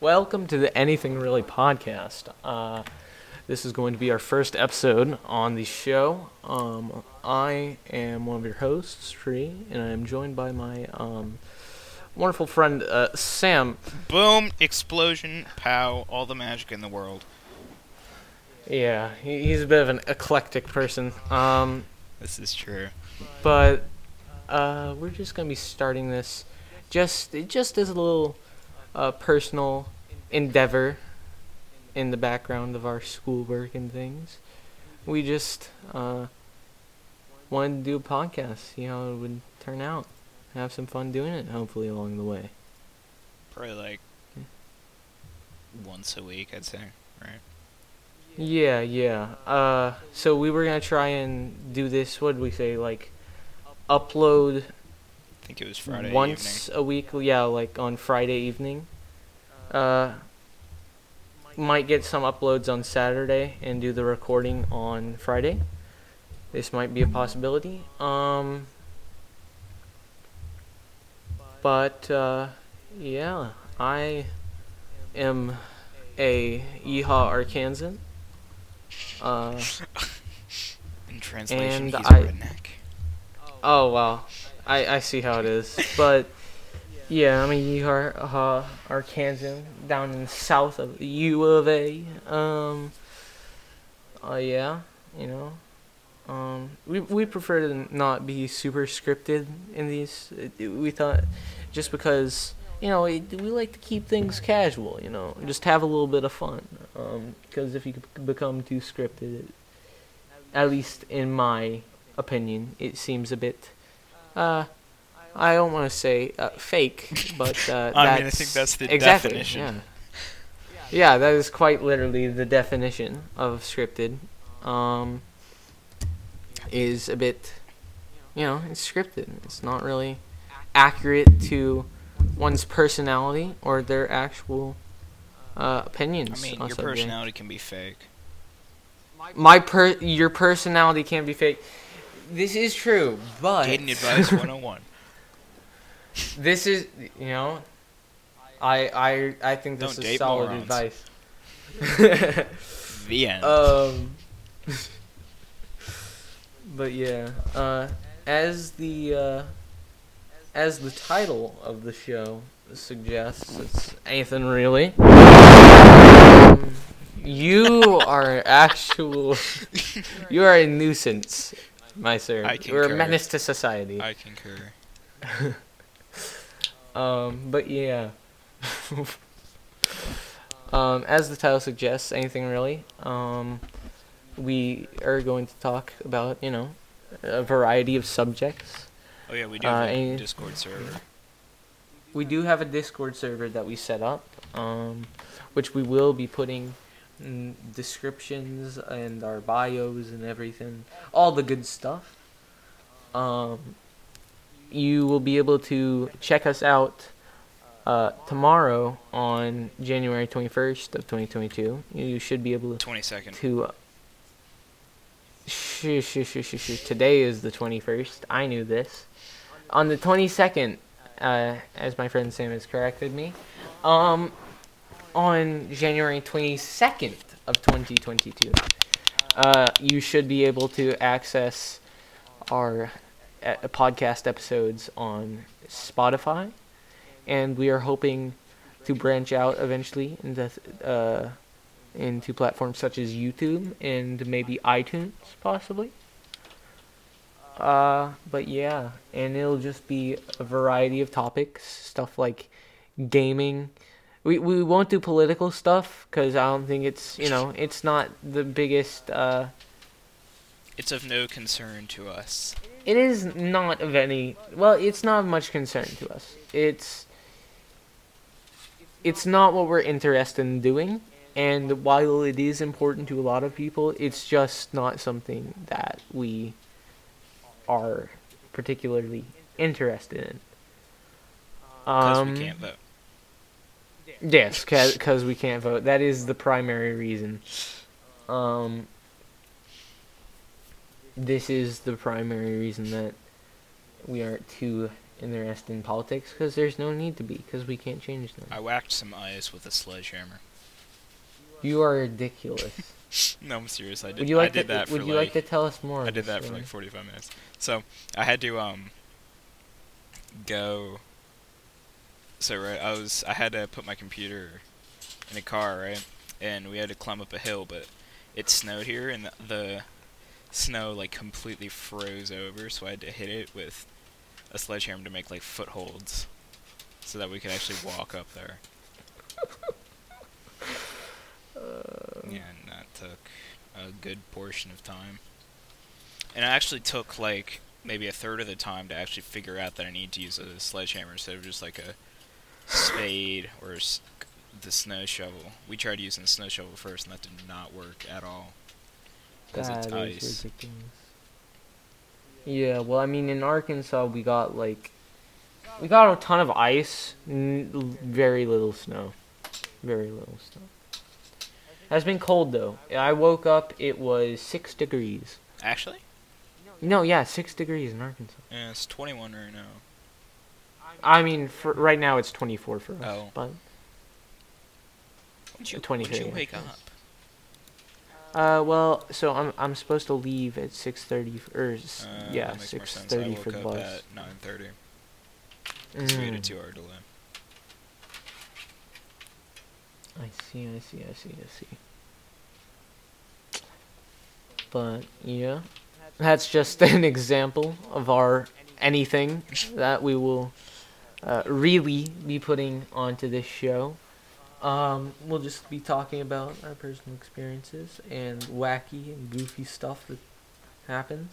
Welcome to the Anything Really podcast. Uh, this is going to be our first episode on the show. Um, I am one of your hosts, Tree, and I am joined by my um, wonderful friend uh, Sam. Boom, explosion, pow, all the magic in the world. Yeah, he, he's a bit of an eclectic person. Um, This is true. but uh, we're just gonna be starting this just just as a little uh, personal endeavor in the background of our schoolwork and things. We just uh, wanted to do a podcast, see how it would turn out, have some fun doing it, hopefully along the way. Probably like once a week, I'd say. Right? Yeah, yeah. Uh, so we were gonna try and do this. What did we say? Like upload I think it was Friday once a week. Yeah, like on Friday evening. Uh, might get some uploads on Saturday and do the recording on Friday. This might be a possibility. Um, but uh, yeah, I am a Yeehaw Arkansan. Uh. In translation, and he's I- a redneck. Oh well, I I see how it is, but yeah, I'm a Yeehaw uh, Arkansan down in the south of U of A. Um, uh, yeah, you know, um, we we prefer to not be super scripted in these. We thought just because you know we, we like to keep things casual, you know, just have a little bit of fun. Um, because if you become too scripted, at least in my opinion, it seems a bit. Uh, I don't want to say uh, fake, but uh, I mean, I think that's the exactly, definition. Yeah. yeah, that is quite literally the definition of scripted. Um, is a bit, you know, it's scripted. It's not really accurate to one's personality or their actual uh, opinions. I mean, your subject. personality can be fake. My per your personality can't be fake. This is true, but Dating advice 101. this is you know, I I I think this Don't is date solid morons. advice. The end. um, but yeah, uh, as the uh, as the title of the show suggests, it's anything really. Um, you are an actual. you are a nuisance, my sir. I You're a menace to society. I concur. Um, but yeah. um, as the title suggests, anything really. Um, we are going to talk about, you know, a variety of subjects. Oh yeah, we do Uh, have a any- Discord server. We do have a Discord server that we set up, um, which we will be putting descriptions and our bios and everything, all the good stuff. Um, you will be able to check us out uh, tomorrow on January 21st of 2022. You should be able to 22nd. to. Uh, shh, shh, shh. Today is the 21st. I knew this. On the 22nd, uh, as my friend Sam has corrected me, um, on January 22nd of 2022, uh, you should be able to access our uh, podcast episodes on Spotify, and we are hoping to branch out eventually into uh, into platforms such as YouTube and maybe iTunes, possibly. Uh, but yeah, and it'll just be a variety of topics, stuff like gaming. We we won't do political stuff because I don't think it's you know it's not the biggest. Uh, It's of no concern to us. it is not of any. Well, it's not of much concern to us. It's it's not what we're interested in doing, and while it is important to a lot of people, it's just not something that we are particularly interested in. Because Um, we can't vote. Yes, because we can't vote. That is the primary reason. Um, this is the primary reason that we aren't too interested in politics because there's no need to be because we can't change them. I whacked some ice with a sledgehammer. You are ridiculous. No, I'm serious. I did. would you like I did to, that Would you like, like to tell us more? I did that for like 45 minutes. So I had to um go. So right, I was I had to put my computer in a car, right, and we had to climb up a hill, but it snowed here, and the, the snow like completely froze over, so I had to hit it with a sledgehammer to make like footholds, so that we could actually walk up there. Yeah, and that took a good portion of time. And it actually took like maybe a third of the time to actually figure out that I need to use a sledgehammer instead of just like a spade or s- the snow shovel. We tried using the snow shovel first, and that did not work at all. Because it's ice. ridiculous. Yeah, well, I mean, in Arkansas, we got like, we got a ton of ice, n- l- very little snow, very little snow. Has been cold though. I woke up, it was six degrees. Actually, No, yeah, six degrees in Arkansas. yeah, it's 21 right now. I mean, for right now it's 24 for us, Oh. but When'd you, 23, when'd you wake up? uh, well, so I'm I'm supposed to leave at 6:30 f- or Uh, yeah, that makes more sense. I 6:30 woke for the up bus. at 9:30 because we had a Mm. two-hour delay. I see, I see, I see, I see. But yeah, that's just an example of our anything that we will uh, really be putting onto this show. Um, we'll just be talking about our personal experiences and wacky and goofy stuff that happens.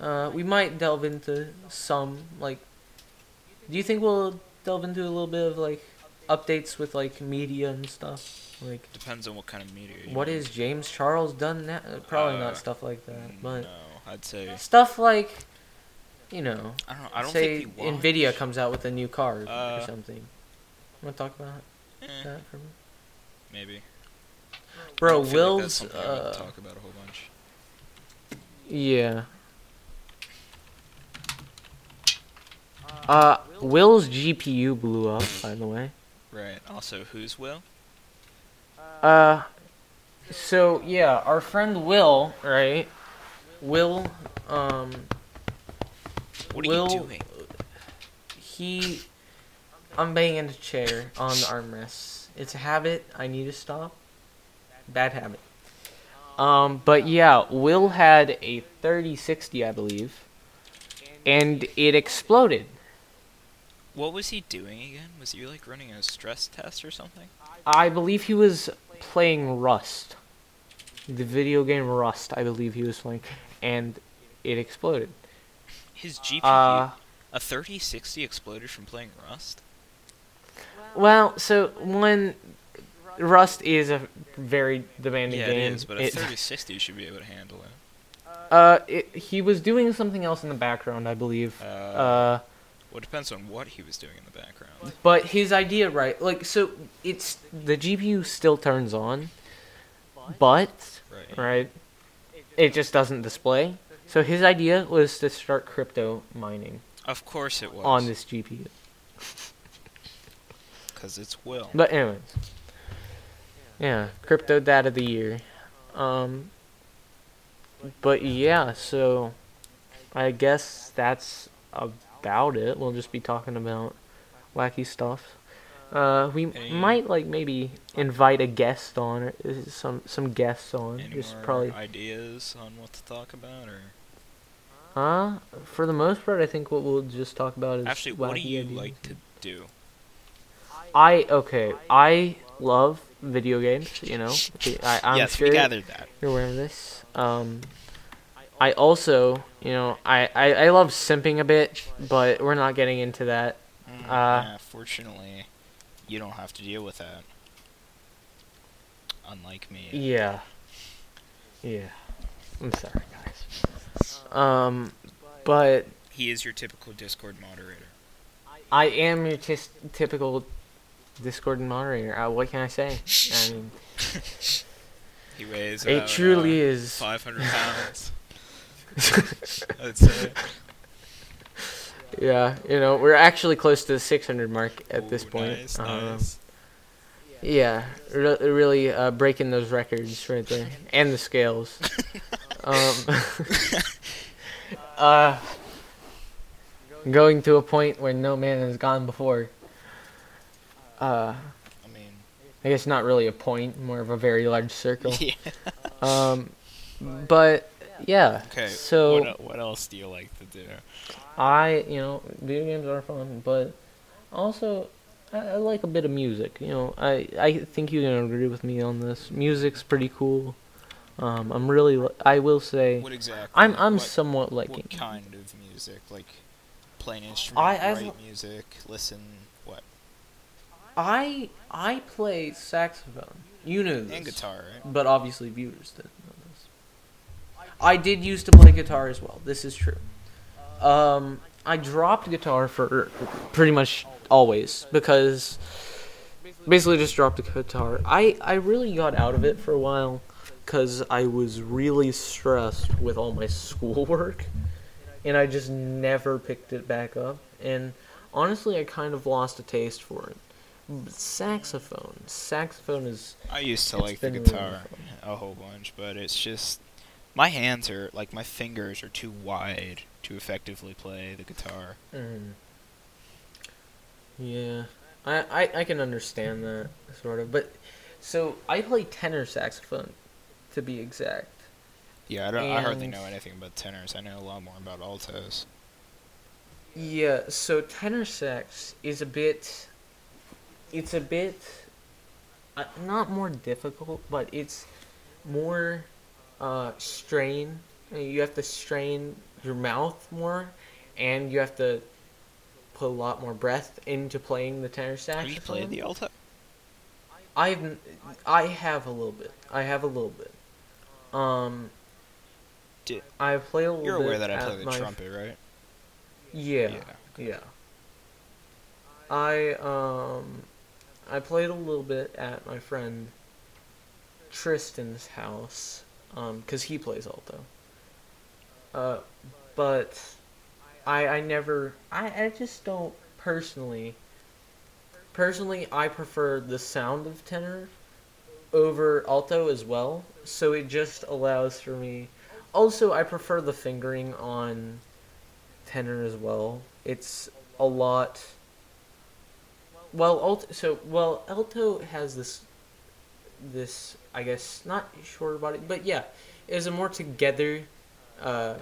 Uh, we might delve into some like. Do you think we'll delve into a little bit of like updates with like media and stuff? Like, Depends on what kind of media. What is James Charles done now? Probably Uh, not stuff like that, but no, I'd say stuff like, you know, I don't. I don't say think. Nvidia comes out with a new car or Uh, something. Want to talk about Eh, that for me? maybe. Bro, don't like that's Will's I uh, talk about a whole bunch. yeah. Uh, Will's GPU blew up, by the way. Right. Also, who's Will? Uh, so yeah, our friend Will, right? Will, um, What are Will, you doing? he, I'm banging the chair on the armrests. It's a habit. I need to stop. Bad habit. Um, but yeah, Will had a 3060, I believe, and it exploded. What was he doing again? Was he like running a stress test or something? I believe he was playing Rust. The video game Rust, I believe he was playing, and it exploded. His GPU, Uh, a 3060 exploded from playing Rust. well, so when Rust is a very demanding Yeah, game, it is, but a it- 3060 should be able to handle it. uh, it, he was doing something else in the background, I believe. Uh, Uh, well, it depends on what he was doing in the background. but his idea, right? Like, so it's the GPU still turns on, but Right. right, it just doesn't display. So his idea was to start crypto mining Of course it was. on this GPU. Because it's Will. But anyways, yeah, crypto dad of the year. Um, but yeah, so I guess that's about it. We'll just be talking about wacky stuff. Uh, we Any- might like maybe invite a guest on or uh, some some guests on. Any just more probably. ideas on what to talk about, or Uh, for the most part, I think what we'll just talk about is actually, what do you ideas. like to do? I okay. I love video games. You know, I, I'm yes, sure we gathered that. you're aware of this. Um, I also, you know, I, I I love simping a bit, but we're not getting into that. Mm, Uh, yeah, fortunately, you don't have to deal with that. Unlike me. Yeah. Yeah. I'm sorry, guys. Um, but He is your typical Discord moderator. I am your tis- typical Discord moderator. Uh, what can I say? I mean, He weighs. it about, truly uh, is. 500 pounds. I'd say. Yeah, you know, we're actually close to the 600 mark at this point. Nice, Um, nice. Yeah, re- really uh, breaking those records right there, and the scales. um, uh, going to a point where no man has gone before. Uh, I mean, I guess not really a point, more of a very large circle. yeah. Um, but yeah. Okay. So what, what else do you like to do? I, you know, video games are fun, but also I, I like a bit of music. You know, I I think you can agree with me on this. Music's pretty cool. Um, I'm really, li- I will say, What exactly? I'm I'm what, somewhat liking. what kind of music? Like play an instrument, I- as write music, listen. What? I I play saxophone. You knew this, And guitar, right? but obviously viewers didn't know this. I did used to play guitar as well. This is true. Um, I dropped guitar for pretty much always because basically just dropped the guitar. I I really got out of it for a while because I was really stressed with all my schoolwork, and I just never picked it back up. And honestly, I kind of lost a taste for it. But saxophone, saxophone is I used to like the been really guitar a whole bunch, but it's just my hands are like my fingers are too wide to effectively play the guitar. Mm. Yeah, I, I I can understand that sort of, but so I play tenor saxophone, to be exact. Yeah, I don't. I hardly know anything about tenors. I know a lot more about altos. Yeah, so tenor sax is a bit, it's a bit, uh, not more difficult, but it's more uh, strain. You have to strain your mouth more, and you have to put a lot more breath into playing the tenor saxophone. Have you played the alto? I've I have a little bit. I have a little bit. Um. Did- I play a little bit. You're aware that I play the trumpet, right? Yeah, yeah. I um, I played a little bit at my friend Tristan's house, um, cause he plays alto. Uh, but I I never I I just don't personally. Personally, I prefer the sound of tenor over alto as well, so it just allows for me. Also, I prefer the fingering on tenor as well. It's a lot. Well, alto. So well, alto has this, this I guess not shorter body, but yeah, is a more together, uh,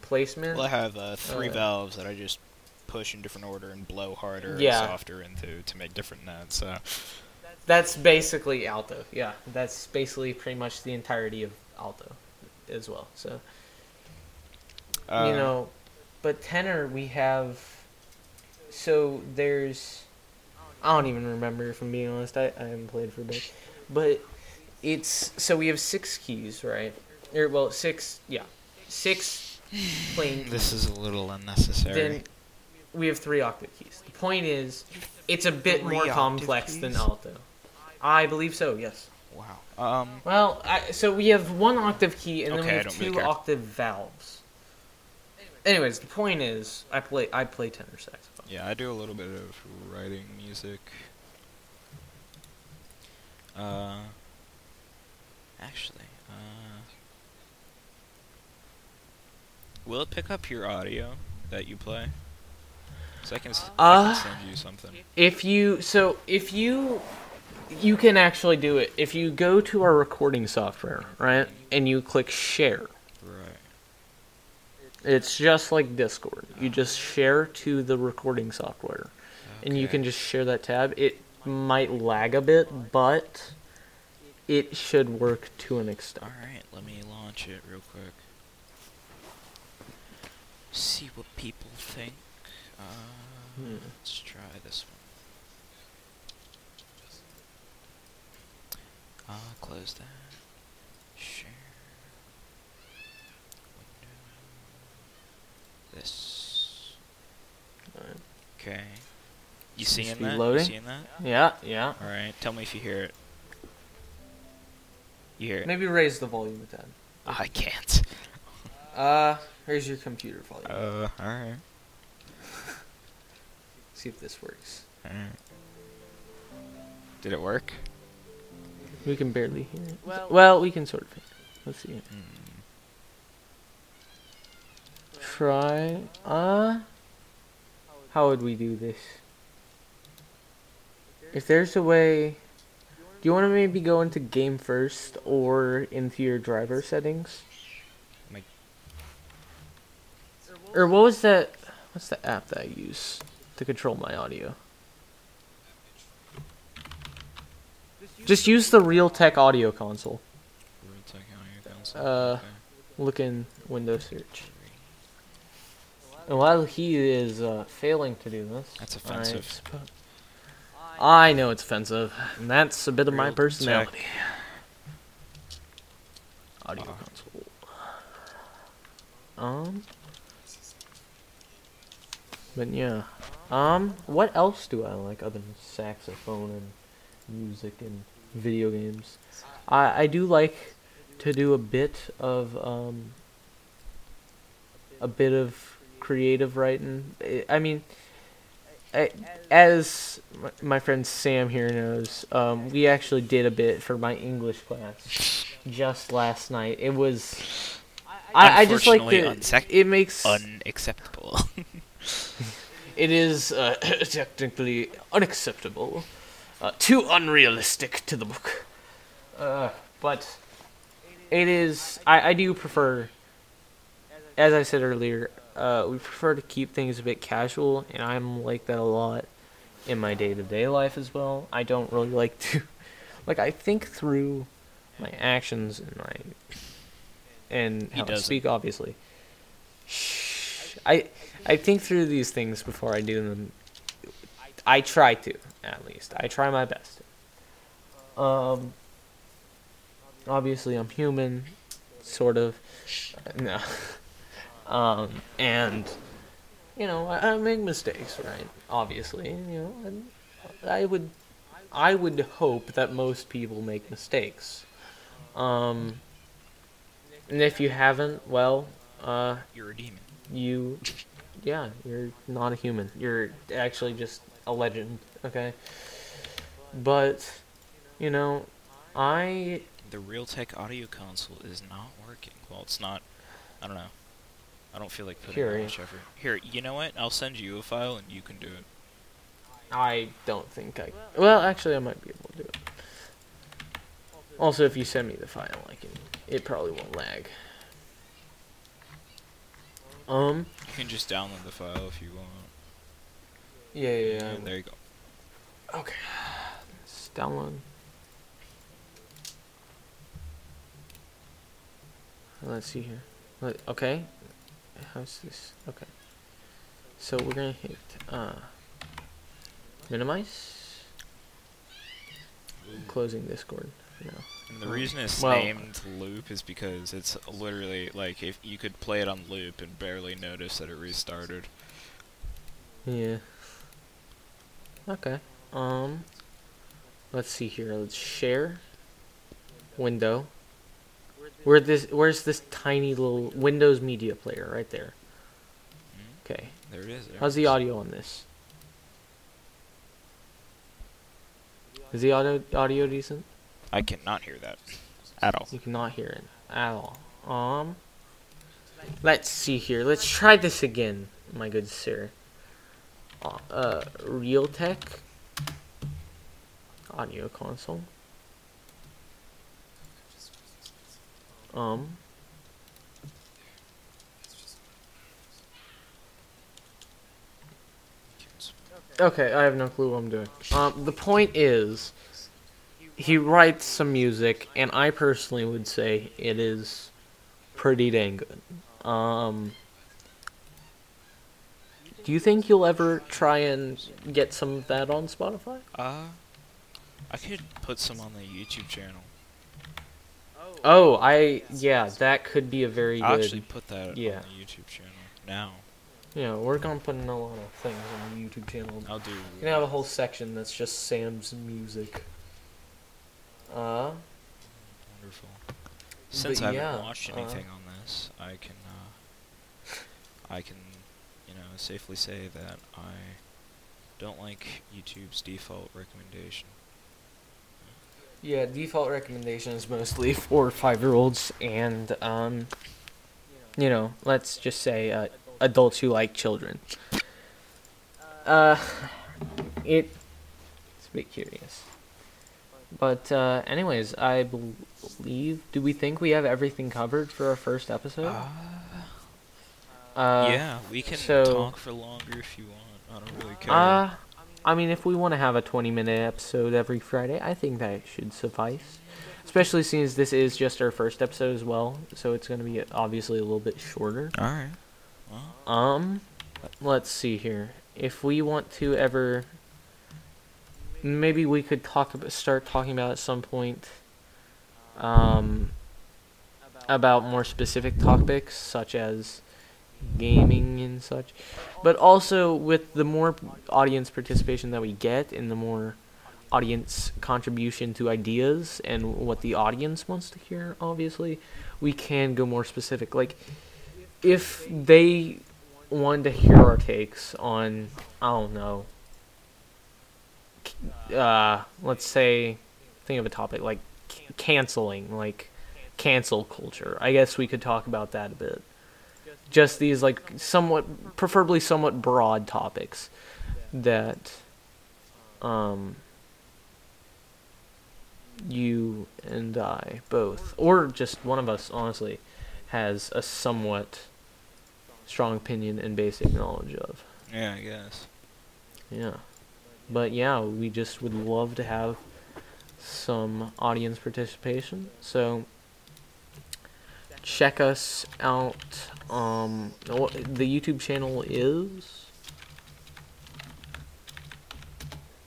placement. Well, I have uh, three Uh, valves that I just push in different order and blow harder Yeah. and softer into to make different notes. So That's basically alto. Yeah, that's basically pretty much the entirety of alto, as well. So uh, you know, but tenor we have. So there's, I don't even remember if I'm being honest. I, I haven't played for a bit, but it's so we have six keys, right? Or well, six, yeah, six plain. keys. this is a little unnecessary. Then we have three octave keys. The point is, it's a bit Three more octave complex than alto. I believe so. Yes. wow. Um. Well, I, so we have one octave key and then Okay, we have don't really two octave valves. Anyways, the point is, I play I play tenor saxophone. Yeah, I do a little bit of writing music. Uh, actually, uh, will it pick up your audio that you play? So I can, s- I Uh, can send you something. If you so if you you can actually do it if you go to our recording software, right? And you click share. Right. It's just like Discord. You just share to the recording software. And you Okay. can just share that tab. It might lag a bit, but it should work to an extent. Alright, let me launch it real quick. See what people think. Uh, Hmm. Let's try this one. Uh, close that. Share. Window. This. Okay. You seeing that? loading. You seeing that? Yeah, yeah. Alright, tell me if you hear it. You hear it? Maybe raise the volume a tad. I can't. Uh, here's your computer volume. Uh, alright. See if this works. Alright. Did it work? We can barely hear it. Well- Well, we can sort of. hear it. Let's see. It. Hmm. Try. Uh. How would we do this? If there's a way. Do you want to maybe go into game first or into your driver settings? My- Or what was that? What's the app that I use to control my audio? Just use the Realtek audio console. Realtek audio console. Uh, Okay. Look in Windows search. And while he is uh, failing to do this, That's I offensive. suppo- I know it's offensive, and that's a bit of my personality. Audio Uh. console. Um. But yeah. Um. What else do I like other than saxophone and music and video games? I I do like to do a bit of um. A bit of creative writing. I- mean, as my- friend Sam here knows, um, we actually did a bit for my English class just last night. It was. I, I just like the. unsec- it makes. Unacceptable. It is uh, technically unacceptable, uh, too unrealistic to the book. Uh, but it is. I, I do prefer, as I said earlier, uh, we prefer to keep things a bit casual, and I'm like that a lot in my day to day life as well. I don't really like to, like, I think through my actions and my and how I speak, obviously. I I think through these things before I do them. I try to, at least. I try my best. Um. Obviously, I'm human, sort of. No. Um, and you know, I, I make mistakes, right? Obviously, you know, and I would, I would hope that most people make mistakes. Um. And if you haven't, well, uh, You're a demon. you yeah you're not a human you're actually just a legend okay but you know i The Realtek audio console is not working. Well, it's not. I don't know. I don't feel like putting Here, much effort. Here, you know what? I'll send you a file and you can do it. i don't think i well actually i might be able to do it also if you send me the file i can it probably won't lag um You can just download the file if you want. yeah yeah, there you go. okay let's download let's see here Let- okay how's this? Okay. So we're gonna hit uh minimize. Closing discord no And the reason it's Well- named loop is because it's literally like if you could play it on loop and barely notice that it restarted. yeah. Okay um let's see here. Let's share window where this where's this tiny little windows media player right there Mm, okay There it is. there how's the audio on this is the audio audio decent I cannot hear that at all. You cannot hear it at all. Um, let's see here. Let's try this again, my good sir. Uh, uh Realtek audio console. Um. Okay, I have no clue what I'm doing. Um, the point is, he writes some music, and I personally would say it is pretty dang good. Um, do you think you'll ever try and get some of that on Spotify? Uh, I could put some on the YouTube channel. Oh, I yeah, that could be a very I'll good. actually put that yeah. on the YouTube channel now. Yeah, work on putting a lot of things on the YouTube channel. I'll do. You can have a whole section that's just Sam's music. Uh, Wonderful. Since I haven't watched uh, anything on this, I can, uh, I can, you know, safely say that I don't like YouTube's default recommendation. Yeah, default recommendation is mostly for five-year-olds and, um, you know, let's just say uh, adults who like children. Uh, it, it's a bit curious. But, uh, anyways, I bel- believe, do we think we have everything covered for our first episode? Uh, yeah, we can so- talk for longer if you want. I don't really care. Uh, I mean, if we want to have a 20 minute episode every Friday, I think that should suffice. Especially since this is just our first episode as well, so it's going to be obviously a little bit shorter. All right. Well, Um, let's see here. If we want to ever, maybe we could talk about, start talking about at some point, um, about more specific topics such as gaming and such. But also with the more audience participation that we get and the more audience contribution to ideas and what the audience wants to hear, obviously, we can go more specific. Like if they wanted to hear our takes on I don't know uh let's say think of a topic like c- canceling like cancel culture. I guess we could talk about that a bit. Just these like somewhat preferably somewhat broad topics that um you and I both or just one of us honestly has a somewhat strong opinion and basic knowledge of. yeah, I guess. Yeah. But yeah, we just would love to have some audience participation. So check us out. Um, wha- the YouTube channel is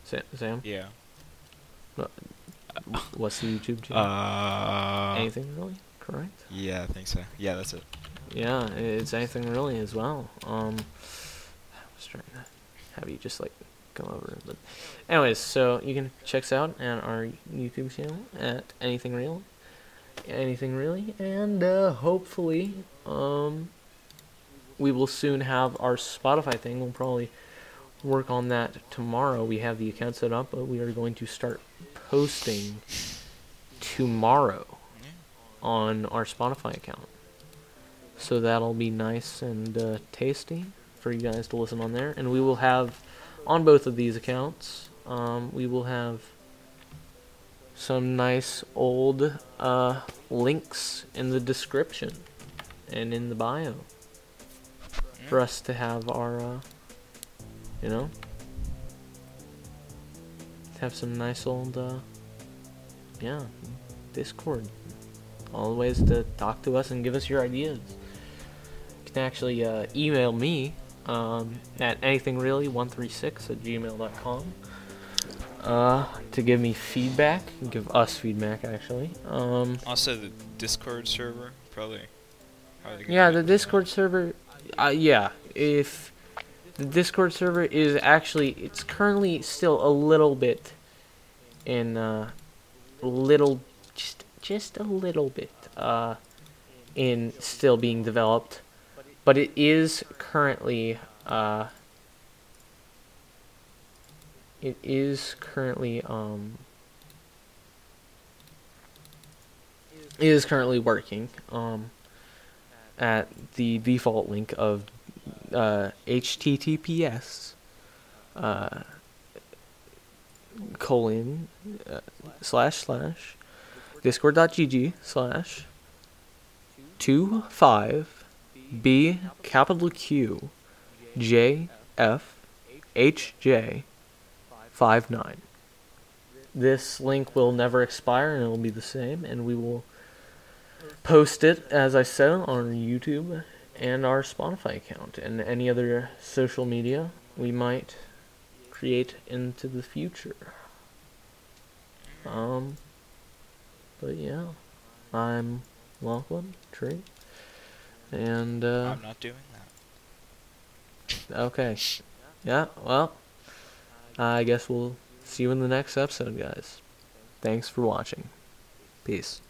Sam. Sam, Yeah. what's the YouTube channel? Uh. Anything really? Correct. Yeah, I think so. Yeah, that's it. Yeah, it's anything really as well. Um, I was trying to have you just like come over, but anyways, so you can check us out at our YouTube channel at anything real, anything really, and uh, hopefully, um, we will soon have our Spotify thing. We'll probably work on that tomorrow. We have the account set up, but we are going to start posting tomorrow on our Spotify account. So that'll be nice and uh, tasty for you guys to listen on there. And we will have, on both of these accounts, um, we will have some nice old uh, links in the description and in the bio for us to have our, uh, you know, have some nice old, uh, yeah, Discord. All the ways to talk to us and give us your ideas. You can actually uh, email me um, at anythingreally136 at gmail.com uh, to give me feedback. Give us feedback, actually. Um, Also, the Discord server probably. probably yeah, the Discord server. Uh, yeah, if the Discord server is actually, it's currently still a little bit in uh, little, just just a little bit uh, in still being developed, but it is currently uh, it is currently um. Is currently working. Um, at the default link of uh, https uh, colon uh, slash slash discord.gg slash two five b capital Q J F H J five nine. This link will never expire and it will be the same, and we will post it, as I said, on YouTube and our Spotify account and any other social media we might create into the future. Um, but yeah, I'm Lachlan Tree, and uh, I'm not doing that. okay, yeah, well, I guess we'll see you in the next episode, guys. Thanks for watching. Peace.